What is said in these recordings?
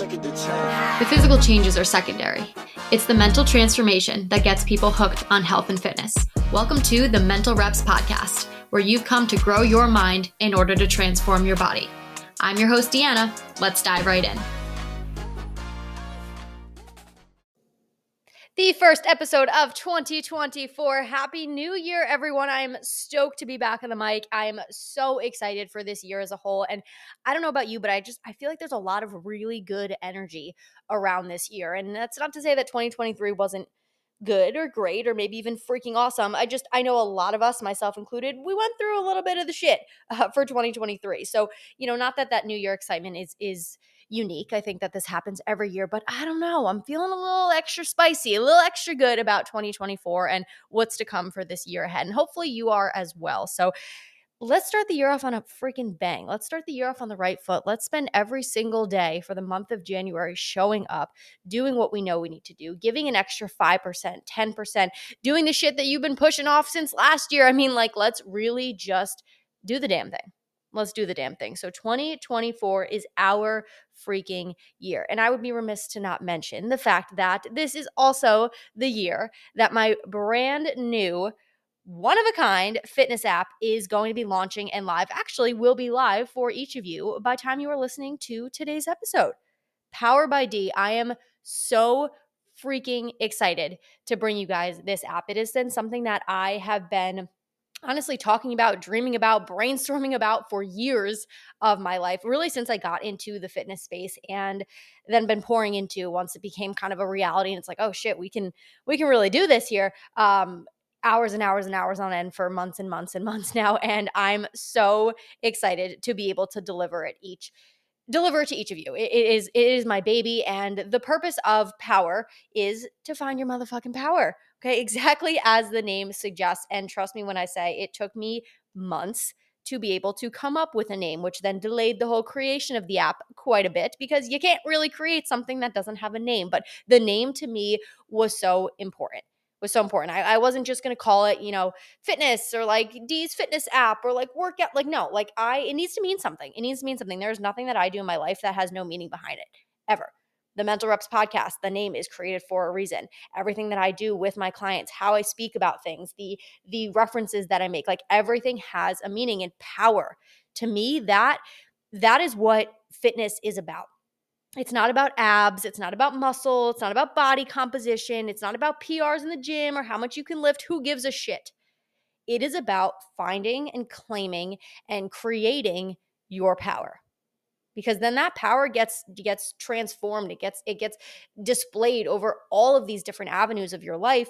The physical changes are secondary. It's the mental transformation that gets people hooked on health and fitness. Welcome to the Mental Reps Podcast, where you've come to grow your mind in order to transform your body. I'm your host, Deanna. Let's dive right in. First episode of 2024. Happy New Year, everyone. I'm stoked to be back on the mic. I'm so excited for this year as a whole. And I don't know about you, but I just I feel like there's a lot of really good energy around this year. And that's not to say that 2023 wasn't good or great or maybe even freaking awesome. I just I know a lot of us, myself included, we went through a little bit of the shit uh, for 2023. So, you know, not that that New Year excitement is is unique. I think that this happens every year, but I don't know. I'm feeling a little extra spicy, a little extra good about 2024 and what's to come for this year ahead. And hopefully you are as well. So, let's start the year off on a freaking bang. Let's start the year off on the right foot. Let's spend every single day for the month of January showing up, doing what we know we need to do, giving an extra 5%, 10%, doing the shit that you've been pushing off since last year. I mean, like, let's really just do the damn thing. Let's do the damn thing. So 2024 is our freaking year. And I would be remiss to not mention the fact that this is also the year that my brand new one of a kind fitness app is going to be launching and live. Actually, will be live for each of you by time you are listening to today's episode. Power by Dee. I am so freaking excited to bring you guys this app. It has been something that I have been honestly talking about, dreaming about, brainstorming about for years of my life, really since I got into the fitness space and then been pouring into once it became kind of a reality and it's like, oh shit, we can we can really do this here. Um hours and hours and hours on end for months and months and months now and I'm so excited to be able to deliver it each deliver to each of you. It, it is it is my baby and the purpose of power is to find your motherfucking power. Okay, exactly as the name suggests. And trust me when I say it took me months to be able to come up with a name, which then delayed the whole creation of the app quite a bit because you can't really create something that doesn't have a name. But the name to me was so important. Was so important. I, I wasn't just gonna call it, you know, fitness or like Dee's fitness app or like workout. Like, no, like I, it needs to mean something. It needs to mean something. There's nothing that I do in my life that has no meaning behind it ever the Mental Reps podcast, the name is created for a reason. Everything that I do with my clients, how I speak about things, the the references that I make, like everything has a meaning and power. To me, that that is what fitness is about. It's not about abs, it's not about muscle, it's not about body composition, it's not about PRs in the gym or how much you can lift, who gives a shit. It is about finding and claiming and creating your power because then that power gets gets transformed it gets it gets displayed over all of these different avenues of your life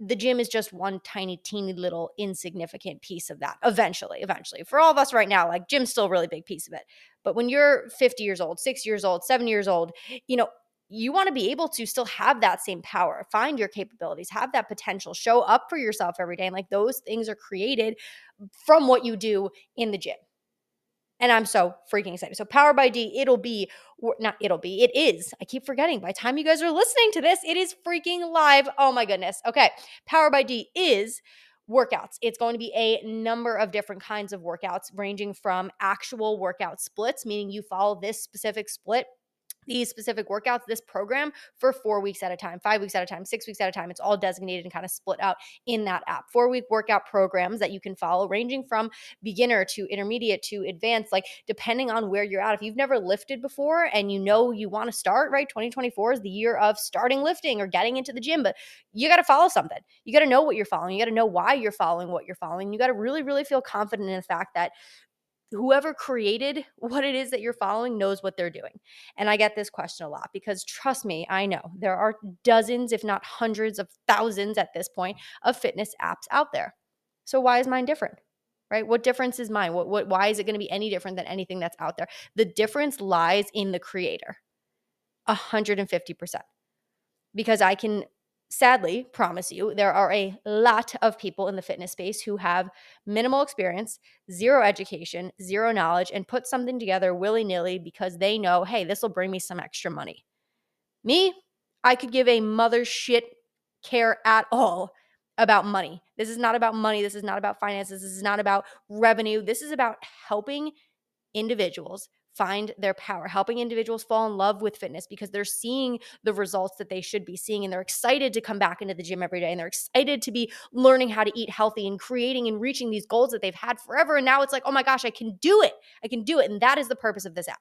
the gym is just one tiny teeny little insignificant piece of that eventually eventually. For all of us right now like gym's still a really big piece of it. But when you're 50 years old 6 years old 7 years old you know you want to be able to still have that same power find your capabilities have that potential show up for yourself every day and like those things are created from what you do in the gym and I'm so freaking excited. So Power by Dee, it'll be not it'll be, it is. I keep forgetting. By the time you guys are listening to this, it is freaking live. Oh my goodness. Okay. Power by Dee is workouts. It's going to be a number of different kinds of workouts, ranging from actual workout splits, meaning you follow this specific split these specific workouts, this program for four weeks at a time, five weeks at a time, six weeks at a time. It's all designated and kind of split out in that app. Four week workout programs that you can follow, ranging from beginner to intermediate to advanced, like depending on where you're at. If you've never lifted before and you know you want to start, right? 2024 is the year of starting lifting or getting into the gym, but you got to follow something. You got to know what you're following. You got to know why you're following what you're following. You got to really, really feel confident in the fact that whoever created what it is that you're following knows what they're doing. And I get this question a lot because trust me, I know there are dozens, if not hundreds of thousands at this point, of fitness apps out there. So why is mine different? Right? What difference is mine? What, what why is it going to be any different than anything that's out there? The difference lies in the creator. 150%. Because I can sadly promise you there are a lot of people in the fitness space who have minimal experience zero education zero knowledge and put something together willy-nilly because they know hey this will bring me some extra money. Me i could give a mother shit care at all about money. This is not about money. This is not about finances. This is not about revenue. This is about helping individuals find their power, helping individuals fall in love with fitness because they're seeing the results that they should be seeing and they're excited to come back into the gym every day and they're excited to be learning how to eat healthy and creating and reaching these goals that they've had forever. And now it's like, oh my gosh, I can do it. I can do it. And that is the purpose of this app.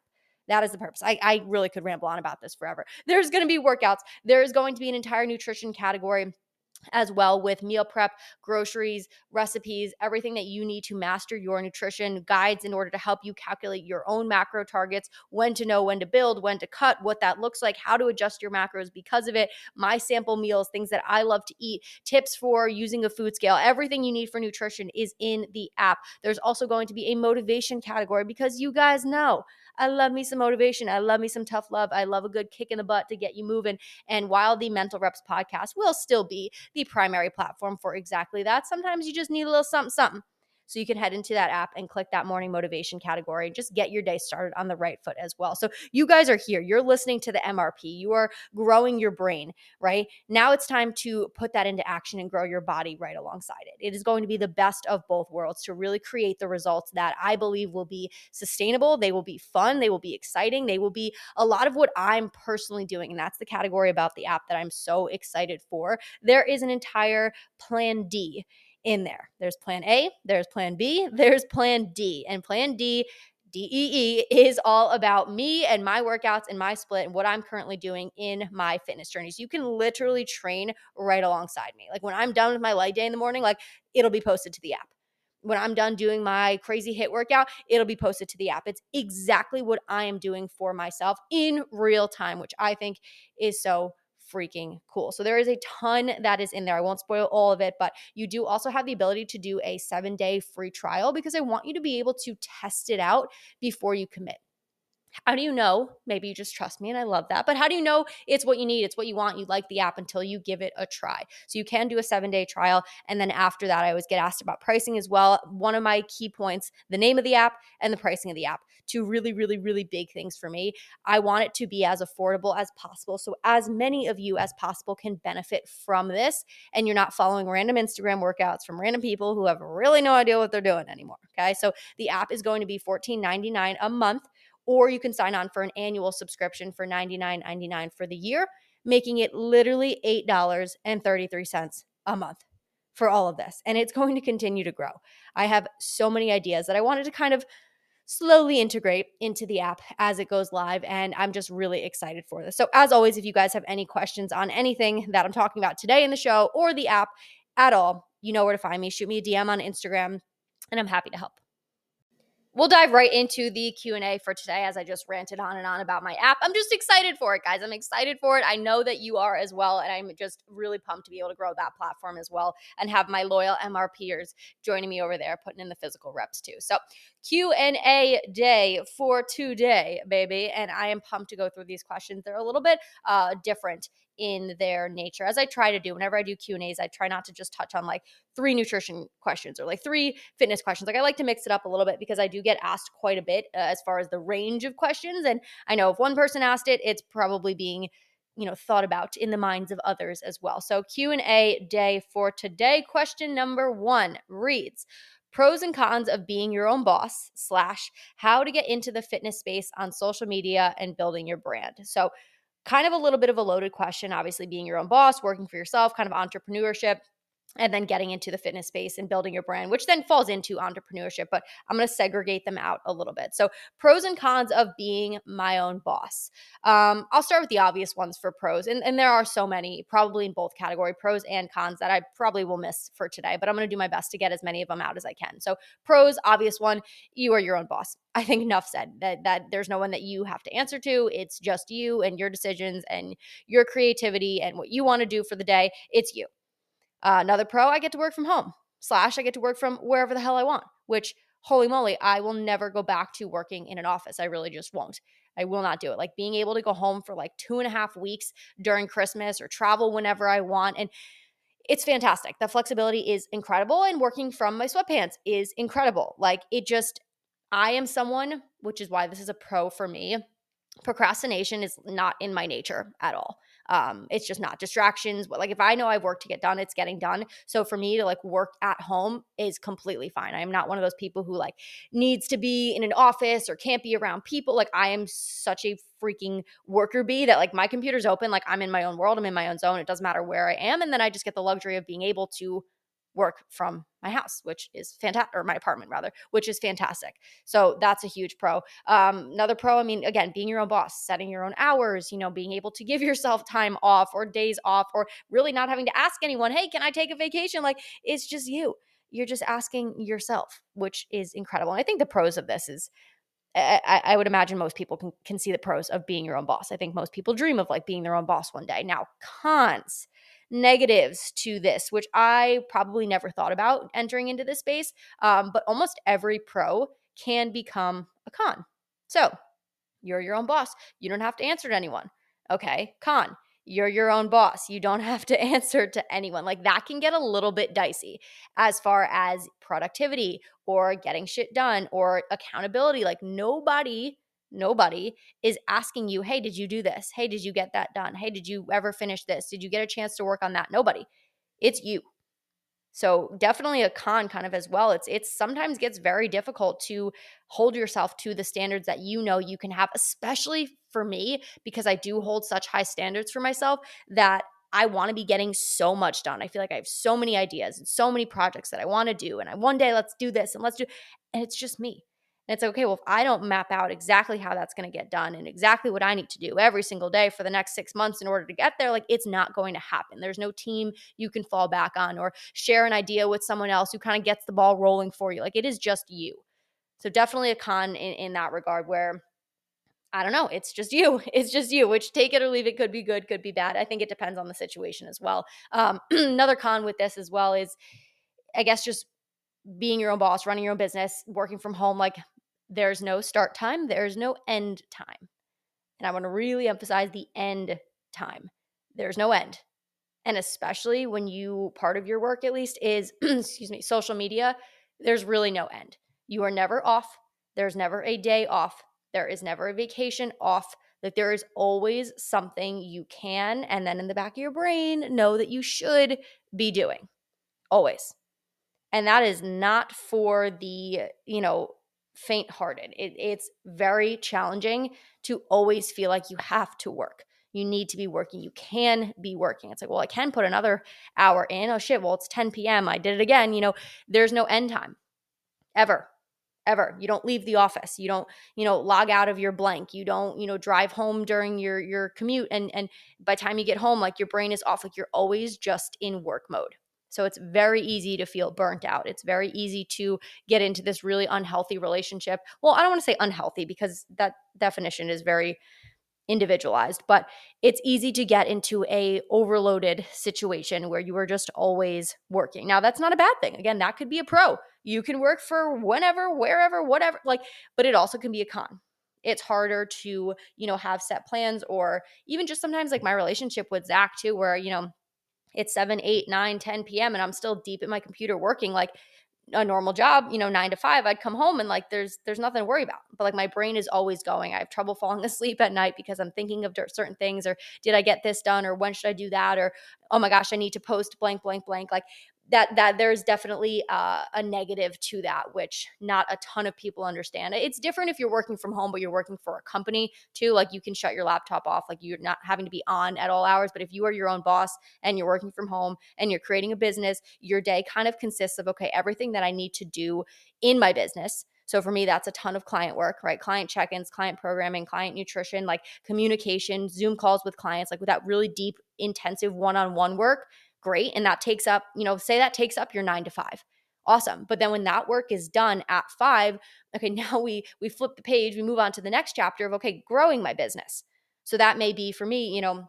That is the purpose. I, I really could ramble on about this forever. There's going to be workouts, there's going to be an entire nutrition category as well with meal prep, groceries, recipes, everything that you need to master your nutrition, guides in order to help you calculate your own macro targets, when to know when to build, when to cut, what that looks like, how to adjust your macros because of it, my sample meals, things that I love to eat, tips for using a food scale. Everything you need for nutrition is in the app. There's also going to be a motivation category because you guys know I love me some motivation. I love me some tough love. I love a good kick in the butt to get you moving. And while the Mental Reps podcast will still be the primary platform for exactly that, sometimes you just need a little something, something. So you can head into that app and click that morning motivation category and just get your day started on the right foot as well. So you guys are here. You're listening to the MRP. You are growing your brain, right? Now it's time to put that into action and grow your body right alongside it. It is going to be the best of both worlds to really create the results that I believe will be sustainable. They will be fun. They will be exciting. They will be a lot of what I'm personally doing. And that's the category about the app that I'm so excited for. There is an entire plan D in there. There's plan A, there's plan B, there's plan D. And plan D DEE is all about me and my workouts and my split and what I'm currently doing in my fitness journeys. You can literally train right alongside me. Like when I'm done with my light day in the morning, like it'll be posted to the app. When I'm done doing my crazy HIIT workout, it'll be posted to the app. It's exactly what I am doing for myself in real time, which I think is so freaking cool. So there is a ton that is in there. I won't spoil all of it, but you do also have the ability to do a seven day free trial because I want you to be able to test it out before you commit. How do you know? Maybe you just trust me and I love that. But how do you know it's what you need? It's what you want. You like the app until you give it a try. So you can do a seven day trial. And then after that, I always get asked about pricing as well. One of my key points the name of the app and the pricing of the app. Two really, really, really big things for me. I want it to be as affordable as possible. So as many of you as possible can benefit from this. And you're not following random Instagram workouts from random people who have really no idea what they're doing anymore. Okay. So the app is going to be $14.99 a month or you can sign on for an annual subscription for $99.99 for the year, making it literally $8.33 a month for all of this. And it's going to continue to grow. I have so many ideas that I wanted to kind of slowly integrate into the app as it goes live. And I'm just really excited for this. So, as always, if you guys have any questions on anything that I'm talking about today in the show or the app at all, you know where to find me. Shoot me a DM on Instagram, and I'm happy to help we'll dive right into the q&a for today as i just ranted on and on about my app. I'm just excited for it guys. I'm excited for it. I know that you are as well and i'm just really pumped to be able to grow that platform as well and have my loyal mrpers joining me over there putting in the physical reps too. So q&a day for today baby and i am pumped to go through these questions. They're a little bit uh, different in their nature as i try to do whenever i do q and a's i try not to just touch on like three nutrition questions or like three fitness questions like i like to mix it up a little bit because i do get asked quite a bit uh, as far as the range of questions and i know if one person asked it it's probably being you know thought about in the minds of others as well. So q&a day for today. Question number one reads pros and cons of being your own boss slash how to get into the fitness space on social media and building your brand. So kind of a little bit of a loaded question, obviously, being your own boss, working for yourself, kind of entrepreneurship and then getting into the fitness space and building your brand, which then falls into entrepreneurship. But I'm going to segregate them out a little bit. So, pros and cons of being my own boss. Um, I'll start with the obvious ones for pros, and, and there are so many, probably in both category, pros and cons that I probably will miss for today. But I'm going to do my best to get as many of them out as I can. So, pros, obvious one, you are your own boss. I think enough said that that there's no one that you have to answer to. It's just you and your decisions and your creativity and what you want to do for the day. It's you. Uh, another pro, I get to work from home. Slash, I get to work from wherever the hell I want, which, holy moly, I will never go back to working in an office. I really just won't. I will not do it. Like being able to go home for like two and a half weeks during Christmas or travel whenever I want. And it's fantastic. The flexibility is incredible. And working from my sweatpants is incredible. Like it just, I am someone, which is why this is a pro for me. Procrastination is not in my nature at all. Um, it's just not distractions. But like if I know I've work to get done, it's getting done. So for me to like work at home is completely fine. I'm not one of those people who like needs to be in an office or can't be around people. Like I am such a freaking worker bee that like my computer's open, like I'm in my own world, I'm in my own zone. It doesn't matter where I am. And then I just get the luxury of being able to work from my house, which is fantastic, or my apartment rather, which is fantastic. So that's a huge pro. Um, another pro, I mean, again, being your own boss, setting your own hours, you know, being able to give yourself time off or days off, or really not having to ask anyone, hey, can I take a vacation? Like it's just you. You're just asking yourself, which is incredible. And I think the pros of this is I, I, would imagine most people can, can see the pros of being your own boss. I think most people dream of like being their own boss one day. Now, cons negatives to this, which I probably never thought about entering into this space. Um, but almost every pro can become a con. So you're your own boss. You don't have to answer to anyone. Okay. Con, you're your own boss. You don't have to answer to anyone. Like that can get a little bit dicey as far as productivity or getting shit done or accountability. Like nobody Nobody is asking you, hey, did you do this? Hey, did you get that done? Hey, did you ever finish this? Did you get a chance to work on that? Nobody. It's you. So definitely a con kind of as well. It's it's sometimes gets very difficult to hold yourself to the standards that you know you can have, especially for me because I do hold such high standards for myself that I want to be getting so much done. I feel like I have so many ideas and so many projects that I want to do and I one day let's do this and let's do and it's just me. And it's okay, well, if I don't map out exactly how that's going to get done and exactly what I need to do every single day for the next six months in order to get there, like it's not going to happen. There's no team you can fall back on or share an idea with someone else who kind of gets the ball rolling for you. Like it is just you. So definitely a con in, in that regard where I don't know, it's just you. It's just you, which take it or leave it could be good, could be bad. I think it depends on the situation as well. Um, another con with this as well is, I guess, just being your own boss, running your own business, working from home. Like there's no start time, there's no end time. And I want to really emphasize the end time. There's no end. And especially when you, part of your work at least, is, excuse me, social media, there's really no end. You are never off. There's never a day off. There is never a vacation off. That there is always something you can, and then in the back of your brain, know that you should be doing. Always. And that is not for the, you know, faint hearted. It, it's very challenging to always feel like you have to work. You need to be working. You can be working. It's like, well, I can put another hour in. Oh, shit. Well, it's 10 p.m. I did it again. You know, there's no end time ever ever you don't leave the office you don't you know log out of your blank you don't you know drive home during your your commute and and by time you get home like your brain is off like you're always just in work mode so it's very easy to feel burnt out. It's very easy to get into this really unhealthy relationship. Well, I don't want to say unhealthy because that definition is very individualized, but it's easy to get into a overloaded situation where you are just always working. Now, that's not a bad thing. Again, that could be a pro. You can work for whenever, wherever, whatever, like but it also can be a con it's harder to you know have set plans or even just sometimes like my relationship with zach too where you know it's 7 8 9 10 p.m and i'm still deep in my computer working like a normal job you know 9 to 5 i'd come home and like there's there's nothing to worry about. But like my brain is always going i have trouble falling asleep at night because i'm thinking of certain things or did i get this done or when should i do that or oh my gosh i need to post blank blank blank. Like that that there's definitely uh, a negative to that which not a ton of people understand it's different if you're working from home but you're working for a company too like you can shut your laptop off like you're not having to be on at all hours but if you are your own boss and you're working from home and you're creating a business your day kind of consists of okay everything that i need to do in my business so for me, that's a ton of client work, right? Client check ins, client programming, client nutrition, like communication, Zoom calls with clients, like with that really deep, intensive one on one work great. And that takes up, you know, say that takes up your nine to five. Awesome. But then when that work is done at five, okay, now we we flip the page, we move on to the next chapter of okay, growing my business. So that may be for me, you know,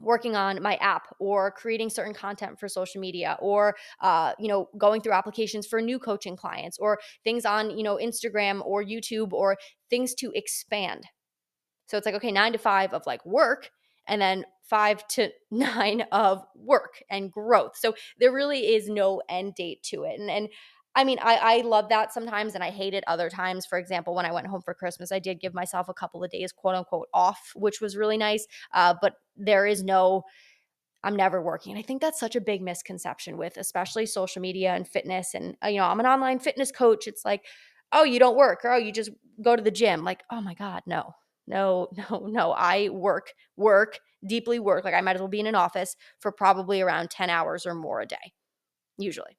working on my app or creating certain content for social media or uh, you know going through applications for new coaching clients or things on you know instagram or youtube or things to expand so it's like okay nine to five of like work and then five to nine of work and growth. So there really is no end date to it. And, and I mean, I, I love that sometimes and I hate it other times. For example, when I went home for Christmas, I did give myself a couple of days, quote unquote, off, which was really nice. Uh, but there is no, I'm never working. And I think that's such a big misconception with especially social media and fitness. And, uh, you know, I'm an online fitness coach. It's like, oh, you don't work or oh, you just go to the gym. Like, oh my God, no, no, no, no. I work, work, deeply work. Like I might as well be in an office for probably around 10 hours or more a day, usually.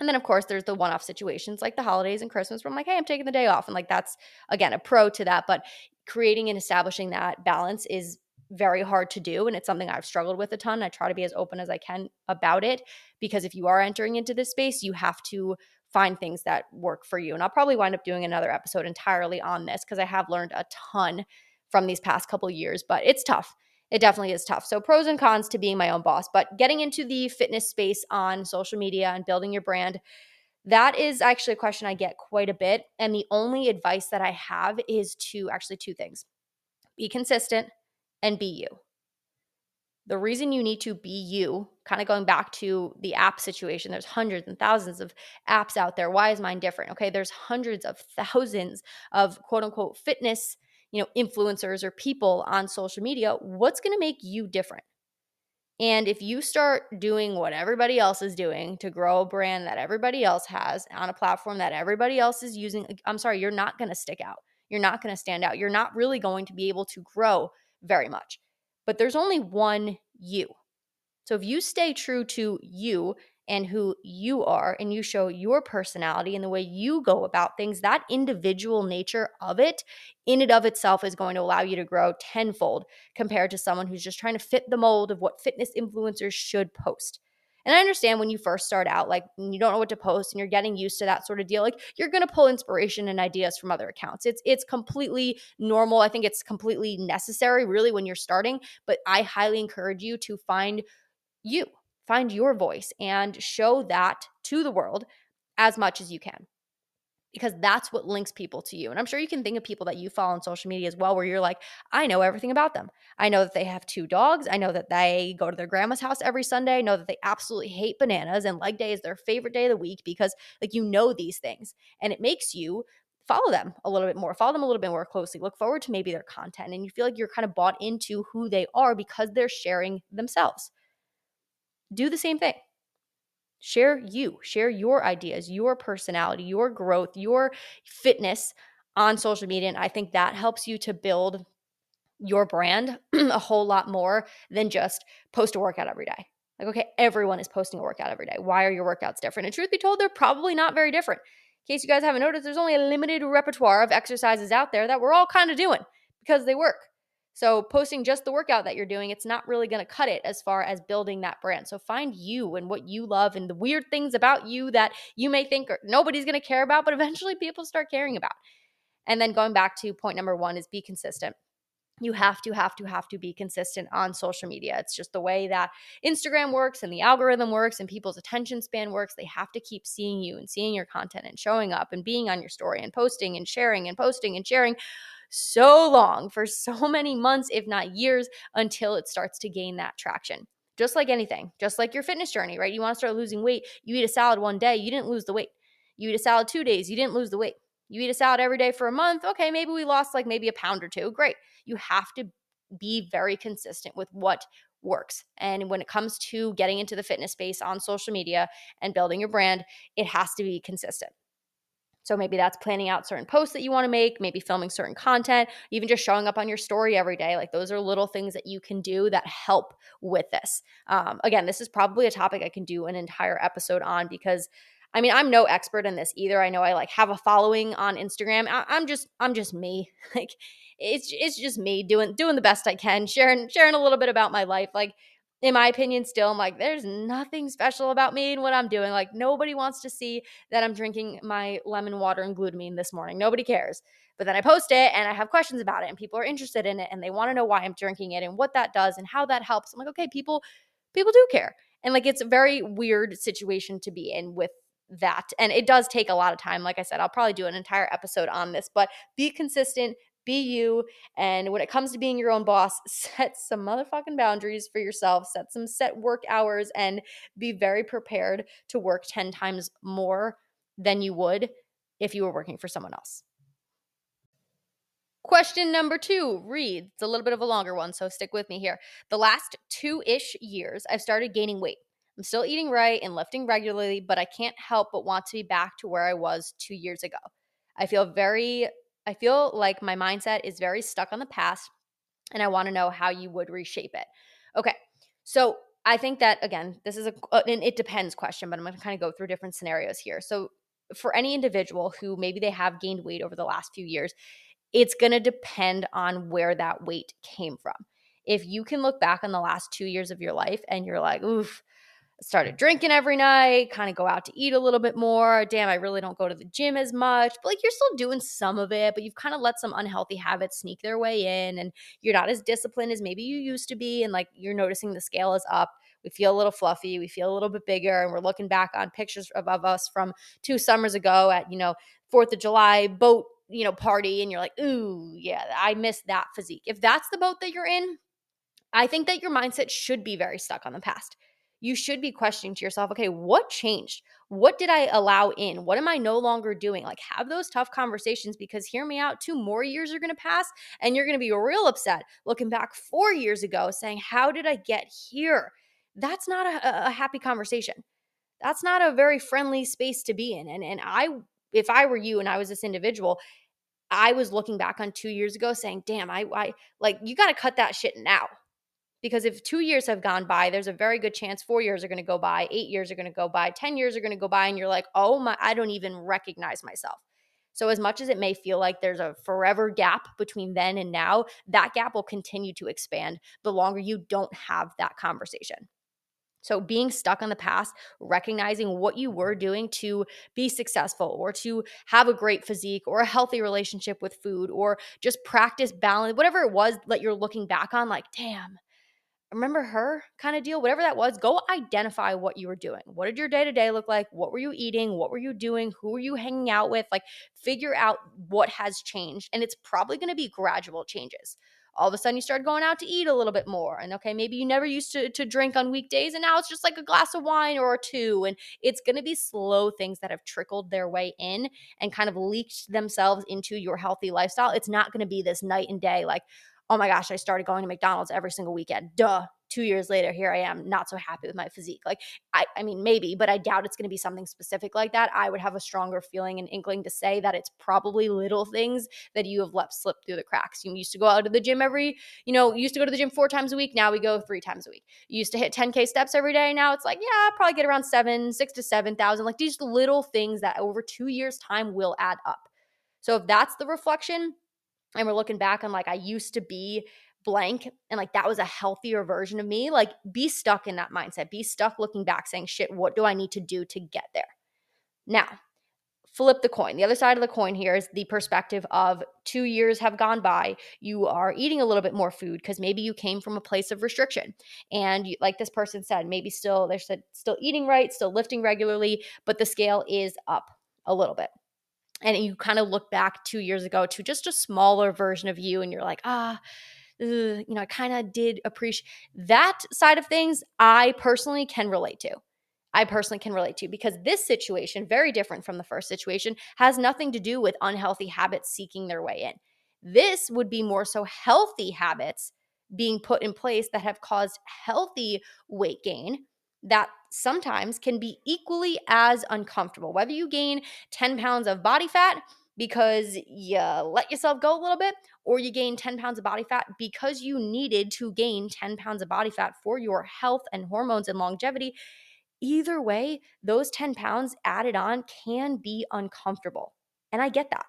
And then, of course, there's the one off situations like the holidays and Christmas where I'm like, hey, I'm taking the day off. And like, that's again a pro to that. But creating and establishing that balance is very hard to do. And it's something I've struggled with a ton. I try to be as open as I can about it because if you are entering into this space, you have to find things that work for you. And I'll probably wind up doing another episode entirely on this because I have learned a ton from these past couple years, but it's tough. It definitely is tough. So, pros and cons to being my own boss, but getting into the fitness space on social media and building your brand, that is actually a question I get quite a bit. And the only advice that I have is to actually two things be consistent and be you. The reason you need to be you, kind of going back to the app situation, there's hundreds and thousands of apps out there. Why is mine different? Okay, there's hundreds of thousands of quote unquote fitness, you know, influencers or people on social media. What's going to make you different? And if you start doing what everybody else is doing to grow a brand that everybody else has on a platform that everybody else is using, I'm sorry, you're not going to stick out. You're not going to stand out. You're not really going to be able to grow very much. But there's only one you. So if you stay true to you and who you are and you show your personality and the way you go about things, that individual nature of it in and of itself is going to allow you to grow tenfold compared to someone who's just trying to fit the mold of what fitness influencers should post. And I understand when you first start out, like you don't know what to post and you're getting used to that sort of deal, like you're gonna pull inspiration and ideas from other accounts. It's it's completely normal. I think it's completely necessary, really, when you're starting. But I highly encourage you to find you, find your voice and show that to the world as much as you can because that's what links people to you. And I'm sure you can think of people that you follow on social media as well, where you're like, I know everything about them. I know that they have two dogs. I know that they go to their grandma's house every Sunday. I know that they absolutely hate bananas and leg day is their favorite day of the week because, like, you know these things. And it makes you follow them a little bit more, follow them a little bit more closely, look forward to maybe their content. And you feel like you're kind of bought into who they are because they're sharing themselves. Do the same thing. Share you, share your ideas, your personality, your growth, your fitness on social media. And I think that helps you to build your brand a whole lot more than just post a workout every day. Like, okay, everyone is posting a workout every day. Why are your workouts different? And truth be told, they're probably not very different. In case you guys haven't noticed, there's only a limited repertoire of exercises out there that we're all kind of doing because they work. So, posting just the workout that you're doing, it's not really going to cut it as far as building that brand. So, find you and what you love and the weird things about you that you may think nobody's going to care about, but eventually people start caring about. And then going back to point number one is be consistent. You have to, have to, have to be consistent on social media. It's just the way that Instagram works and the algorithm works and people's attention span works. They have to keep seeing you and seeing your content and showing up and being on your story and posting and sharing and posting and sharing so long for so many months, if not years, until it starts to gain that traction. Just like anything, just like your fitness journey, right? You want to start losing weight. You eat a salad one day, you didn't lose the weight. You eat a salad two days, you didn't lose the weight. You eat a salad every day for a month, okay, maybe we lost like maybe a pound or two. Great. You have to be very consistent with what works. And when it comes to getting into the fitness space on social media and building your brand, it has to be consistent. So maybe that's planning out certain posts that you want to make, maybe filming certain content, even just showing up on your story every day. Like those are little things that you can do that help with this. Um, again, this is probably a topic I can do an entire episode on because I mean, I'm no expert in this either. I know I like have a following on Instagram. I, I'm just, I'm just me. Like, it's, it's just me doing, doing the best I can, sharing, sharing a little bit about my life. Like, in my opinion, still, I'm like, there's nothing special about me and what I'm doing. Like, nobody wants to see that I'm drinking my lemon water and glutamine this morning. Nobody cares. But then I post it and I have questions about it, and people are interested in it and they want to know why I'm drinking it and what that does and how that helps. I'm like, okay, people, people do care. And like, it's a very weird situation to be in with that. And it does take a lot of time. Like I said, I'll probably do an entire episode on this, but be consistent, be you. And when it comes to being your own boss, set some motherfucking boundaries for yourself, set some set work hours, and be very prepared to work 10 times more than you would if you were working for someone else. Question number two reads, it's a little bit of a longer one, so stick with me here. The last two ish years, I've started gaining weight. I'm still eating right and lifting regularly, but I can't help but want to be back to where I was two years ago. I feel very, I feel like my mindset is very stuck on the past, and I want to know how you would reshape it. Okay, so I think that again, this is a uh, an it depends question, but I'm going to kind of go through different scenarios here. So for any individual who maybe they have gained weight over the last few years, it's going to depend on where that weight came from. If you can look back on the last 2 years of your life and you're like, "Oof, started drinking every night, kind of go out to eat a little bit more. Damn, I really don't go to the gym as much. But like you're still doing some of it, but you've kind of let some unhealthy habits sneak their way in and you're not as disciplined as maybe you used to be and like you're noticing the scale is up. We feel a little fluffy, we feel a little bit bigger and we're looking back on pictures of, of us from 2 summers ago at, you know, 4th of July boat, you know, party and you're like, "Ooh, yeah, I miss that physique." If that's the boat that you're in, I think that your mindset should be very stuck on the past you should be questioning to yourself, okay, what changed? What did I allow in? What am I no longer doing? Like, have those tough conversations because hear me out, two more years are gonna pass and you're gonna be real upset looking back four years ago saying, How did I get here? That's not a, a happy conversation. That's not a very friendly space to be in. And, and I, if I were you and I was this individual, I was looking back on two years ago saying, damn, I, I like, you got to cut that shit now because if two years have gone by, there's a very good chance four years are going to go by, eight years are going to go by, 10 years are going to go by, and you're like, oh my, I don't even recognize myself. So, as much as it may feel like there's a forever gap between then and now, that gap will continue to expand the longer you don't have that conversation. So, being stuck on the past, recognizing what you were doing to be successful or to have a great physique or a healthy relationship with food or just practice balance, whatever it was that you're looking back on, like, damn, remember her kind of deal, whatever that was, go identify what you were doing. What did your day to day look like? What were you eating? What were you doing? Who were you hanging out with? Like, figure out what has changed. And it's probably going to be gradual changes. All of a sudden, you start going out to eat a little bit more. And okay, maybe you never used to, to drink on weekdays, and now it's just like a glass of wine or two. And it's going to be slow things that have trickled their way in and kind of leaked themselves into your healthy lifestyle. It's not going to be this night and day, like, oh my gosh, I started going to McDonald's every single weekend. Duh. Two years later, here I am, not so happy with my physique. Like, I, I mean, maybe, but I doubt it's going to be something specific like that. I would have a stronger feeling and inkling to say that it's probably little things that you have left slip through the cracks. You used to go out to the gym every, you know, used to go to the gym four times a week. Now we go three times a week. You used to hit 10K steps every day. Now it's like, yeah, probably get around seven, six to 7,000. Like these little things that over two years' time will add up. So if that's the reflection, and we're looking back on like I used to be blank and like that was a healthier version of me, like be stuck in that mindset. Be stuck looking back saying, shit, what do I need to do to get there? Now, flip the coin. The other side of the coin here is the perspective of two years have gone by. You are eating a little bit more food because maybe you came from a place of restriction. And you, like this person said, maybe still they're still eating right, still lifting regularly, but the scale is up a little bit and you kind of look back two years ago to just a smaller version of you and you're like ah you know i kind of did appreciate that side of things i personally can relate to. I personally can relate to because this situation very different from the first situation has nothing to do with unhealthy habits seeking their way in. This would be more so healthy habits being put in place that have caused healthy weight gain that sometimes can be equally as uncomfortable. Whether you gain 10 pounds of body fat because you let yourself go a little bit, or you gain 10 pounds of body fat because you needed to gain 10 pounds of body fat for your health and hormones and longevity. Either way, those 10 pounds added on can be uncomfortable. And I get that.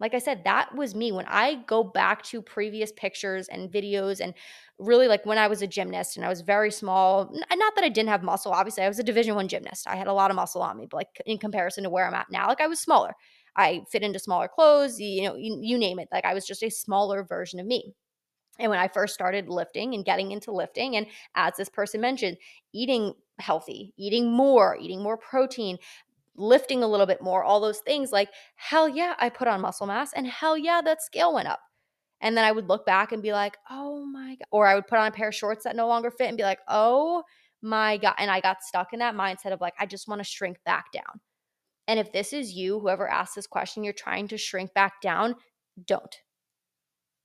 Like I said, that was me. When I go back to previous pictures and videos, and really like when I was a gymnast and I was very small, not that I didn't have muscle, obviously, I was a division one gymnast. I had a lot of muscle on me, but like in comparison to where I'm at now, like I was smaller. I fit into smaller clothes, you know, you, you name it. Like I was just a smaller version of me. And when I first started lifting and getting into lifting, and as this person mentioned, eating healthy, eating more, eating more protein, lifting a little bit more, all those things, like, hell yeah, I put on muscle mass and hell yeah, that scale went up. And then I would look back and be like, oh my God. Or I would put on a pair of shorts that no longer fit and be like, oh my God. And I got stuck in that mindset of like, I just want to shrink back down. And if this is you, whoever asked this question, you're trying to shrink back down, don't.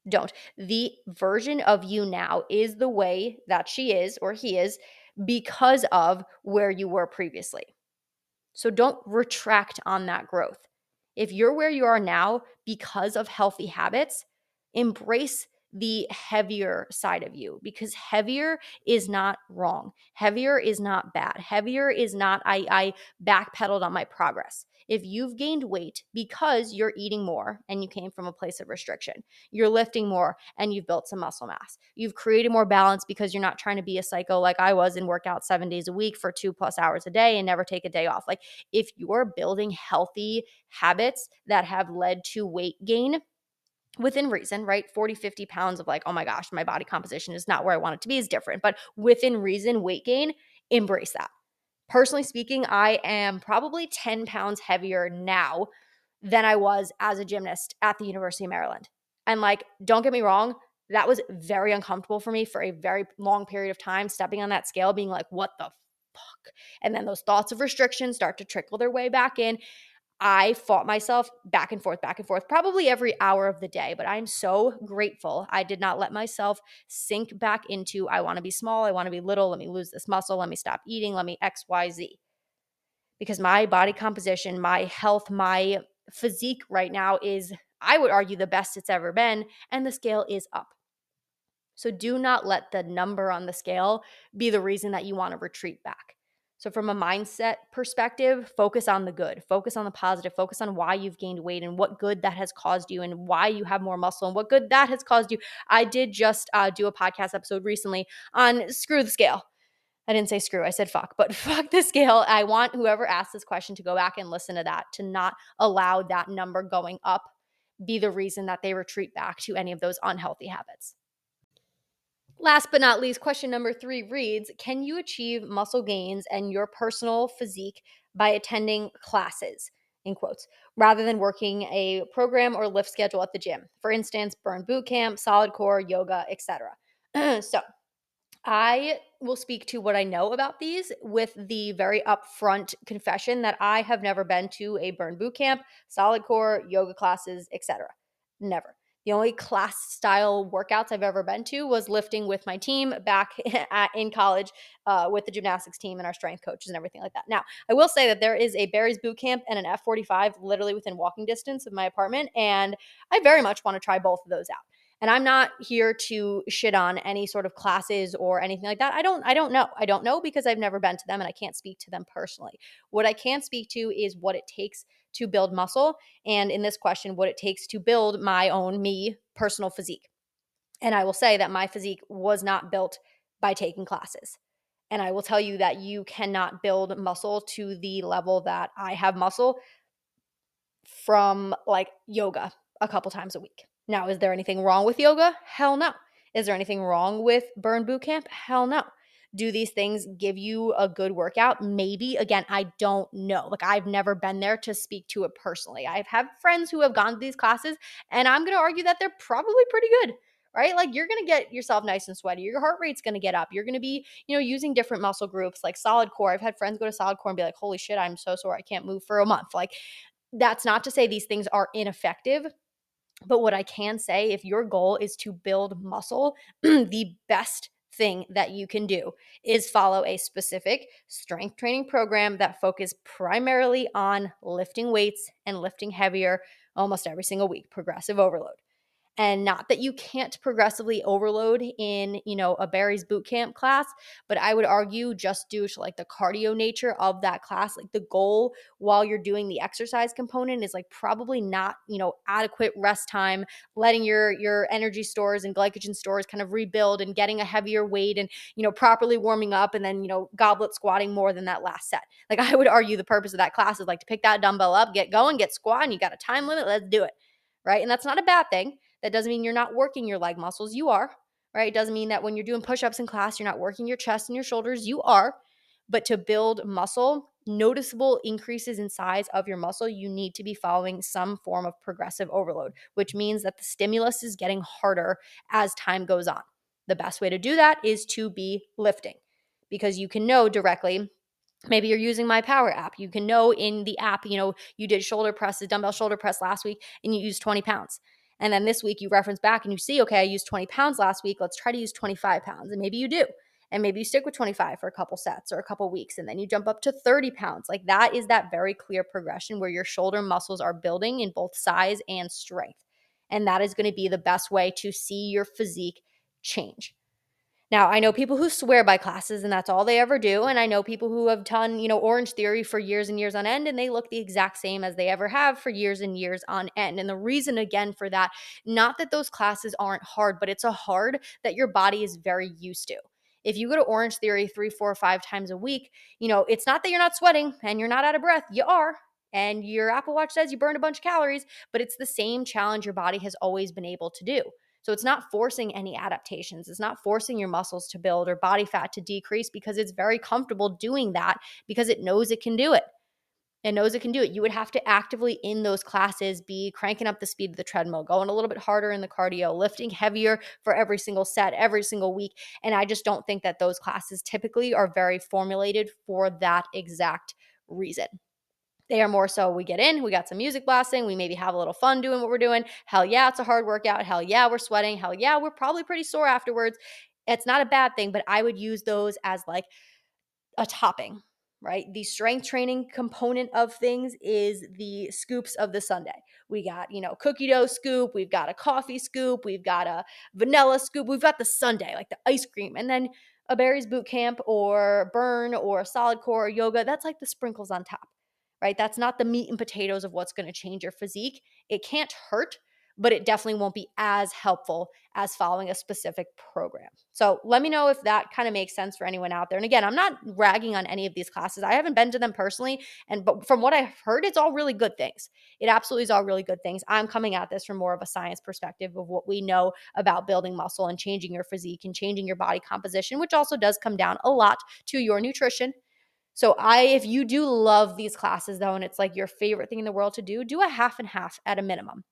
Don't. The version of you now is the way that she is or he is because of where you were previously. So don't retract on that growth. If you're where you are now because of healthy habits, embrace the heavier side of you because heavier is not wrong. Heavier is not bad. Heavier is not I I backpedaled on my progress. If you've gained weight because you're eating more and you came from a place of restriction, you're lifting more and you've built some muscle mass. You've created more balance because you're not trying to be a psycho like I was and work out 7 days a week for 2 plus hours a day and never take a day off. Like if you're building healthy habits that have led to weight gain, within reason, right? 40, 50 pounds of like, oh my gosh, my body composition is not where I want it to be is different. But within reason, weight gain, embrace that. Personally speaking, I am probably 10 pounds heavier now than I was as a gymnast at the University of Maryland. And like, don't get me wrong, that was very uncomfortable for me for a very long period of time, stepping on that scale, being like, what the fuck? And then those thoughts of restriction start to trickle their way back in. I fought myself back and forth, back and forth, probably every hour of the day. But I'm so grateful I did not let myself sink back into I want to be small, I want to be little, let me lose this muscle, let me stop eating, let me XYZ. Because my body composition, my health, my physique right now is, I would argue, the best it's ever been. And the scale is up. So do not let the number on the scale be the reason that you want to retreat back. So, from a mindset perspective, focus on the good, focus on the positive, focus on why you've gained weight and what good that has caused you and why you have more muscle and what good that has caused you. I did just uh, do a podcast episode recently on screw the scale. I didn't say screw, I said fuck, but fuck the scale. I want whoever asked this question to go back and listen to that, to not allow that number going up be the reason that they retreat back to any of those unhealthy habits. Last but not least, question number three reads Can you achieve muscle gains and your personal physique by attending classes? In quotes, rather than working a program or lift schedule at the gym. For instance, burn boot camp, solid core, yoga, etc. so, I will speak to what I know about these with the very upfront confession that I have never been to a burn boot camp, solid core, yoga classes, etc. Never. The only class style workouts I've ever been to was lifting with my team back at, in college uh, with the gymnastics team and our strength coaches and everything like that. Now, I will say that there is a Barry's boot camp and an F45 literally within walking distance of my apartment, and I very much want to try both of those out. And I'm not here to shit on any sort of classes or anything like that. I don't I don't know. I don't know because I've never been to them and I can't speak to them personally. What I can speak to is what it takes to build muscle and in this question what it takes to build my own me personal physique. And I will say that my physique was not built by taking classes. And I will tell you that you cannot build muscle to the level that I have muscle from like yoga a couple times a week. Now, is there anything wrong with yoga? Hell no. Is there anything wrong with burn boot camp? Hell no. Do these things give you a good workout? Maybe. Again, I don't know. Like I've never been there to speak to it personally. I've had friends who have gone to these classes, and I'm going to argue that they're probably pretty good right? Like you're going to get yourself nice and sweaty. Your heart rate's going to get up. You're going to be, you know, using different muscle groups like solid core. I've had friends go to solid core and be like, "Holy shit, I'm so sore. I can't move for a month." Like that's not to say these things are ineffective. But what I can say, if your goal is to build muscle, the best thing that you can do is follow a specific strength training program that focus primarily on lifting weights and lifting heavier almost every single week, progressive overload and not that you can't progressively overload in you know a barry's boot camp class but i would argue just due to like the cardio nature of that class like the goal while you're doing the exercise component is like probably not you know adequate rest time letting your your energy stores and glycogen stores kind of rebuild and getting a heavier weight and you know properly warming up and then you know goblet squatting more than that last set. Like i would argue the purpose of that class is like to pick that dumbbell up get going get squatting you got a time limit let's do it right? And that's not a bad thing that doesn't mean you're not working your leg muscles. You are, right? It doesn't mean that when you're doing push ups in class, you're not working your chest and your shoulders. You are. But to build muscle, noticeable increases in size of your muscle, you need to be following some form of progressive overload, which means that the stimulus is getting harder as time goes on. The best way to do that is to be lifting because you can know directly Maybe you're using my power app. You can know in the app, you know, you did shoulder presses, dumbbell shoulder press last week, and you used 20 pounds. And then this week you reference back and you see, okay, I used 20 pounds last week. Let's try to use 25 pounds. And maybe you do. And maybe you stick with 25 for a couple sets or a couple weeks. And then you jump up to 30 pounds. Like that is that very clear progression where your shoulder muscles are building in both size and strength. And that is going to be the best way to see your physique change. Now, I know people who swear by classes and that's all they ever do. And I know people who have done, you know, Orange Theory for years and years on end and they look the exact same as they ever have for years and years on end. And the reason, again, for that, not that those classes aren't hard, but it's a hard that your body is very used to. If you go to Orange Theory three, four, five times a week, you know, it's not that you're not sweating and you're not out of breath. You are. And your Apple Watch says you burned a bunch of calories, but it's the same challenge your body has always been able to do. So it's not forcing any adaptations. It's not forcing your muscles to build or body fat to decrease because it's very comfortable doing that because it knows it can do it. It knows it can do it. You would have to actively in those classes be cranking up the speed of the treadmill, going a little bit harder in the cardio, lifting heavier for every single set, every single week. And I just don't think that those classes typically are very formulated for that exact reason. They are more so we get in, we got some music blasting, we maybe have a little fun doing what we're doing. Hell yeah, it's a hard workout. Hell yeah, we're sweating. Hell yeah, we're probably pretty sore afterwards. It's not a bad thing, but I would use those as like a topping, right? The strength training component of things is the scoops of the sundae. We got, you know, cookie dough scoop, we've got a coffee scoop, we've got a vanilla scoop, we've got the sundae, like the ice cream. And then a Barry's boot camp or burn or solid core or yoga, that's like the sprinkles on top right? That's not the meat and potatoes of what's going to change your physique. It can't hurt, but it definitely won't be as helpful as following a specific program. So let me know if that kind of makes sense for anyone out there. And again, I'm not ragging on any of these classes. I haven't been to them personally, and but from what I've heard, it's all really good things. It absolutely is all really good things. I'm coming at this from more of a science perspective of what we know about building muscle and changing your physique and changing your body composition, which also does come down a lot to your nutrition so I if you do love these classes though and it's like your favorite thing in the world to do, do a half and half at a minimum.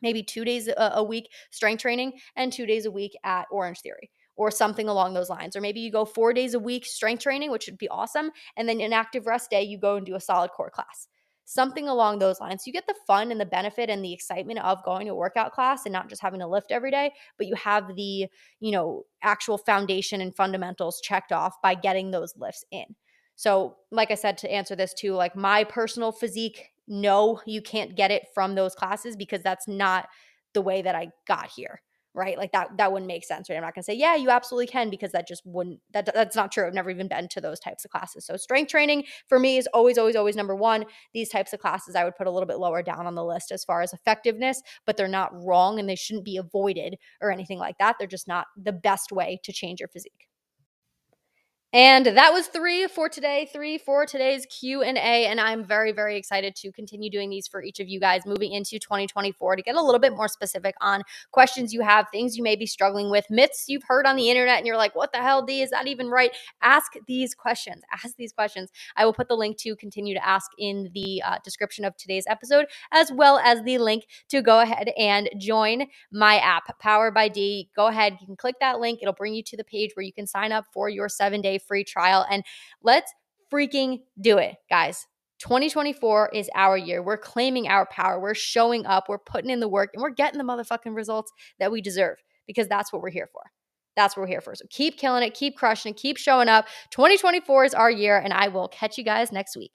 Maybe 2 days a, week strength training and 2 days a week at Orange Theory or something along those lines. Or maybe you go 4 days a week strength training, which would be awesome, and then an active rest day you go and do a solid core class something along those lines. You get the fun and the benefit and the excitement of going to a workout class and not just having to lift every day, but you have the, you know, actual foundation and fundamentals checked off by getting those lifts in. So, like I said, to answer this too, like my personal physique, no, you can't get it from those classes because that's not the way that I got here. Right. Like that, that wouldn't make sense. Right. I'm not to say, yeah, you absolutely can because that just wouldn't, that, that's not true. I've never even been to those types of classes. So, strength training for me is always, always, always number one. These types of classes I would put a little bit lower down on the list as far as effectiveness, but they're not wrong and they shouldn't be avoided or anything like that. They're just not the best way to change your physique. And that was three for today, three for today's Q&A. And I'm very, very excited to continue doing these for each of you guys moving into 2024 to get a little bit more specific on questions you have, things you may be struggling with, myths you've heard on the internet and you're like, what the hell, Dee, is that even right? Ask these questions. Ask these questions. I will put the link to continue to ask in the uh, description of today's episode, as well as the link to go ahead and join my app, Power by Dee. Go ahead, you can click that link. It'll bring you to the page where you can sign up for your seven day free trial. And let's freaking do it, guys. 2024 is our year. We're claiming our power. We're showing up. We're putting in the work and we're getting the motherfucking results that we deserve because that's what we're here for. That's what we're here for. So keep killing it, keep crushing it, keep showing up. 2024 is our year, and I will catch you guys next week.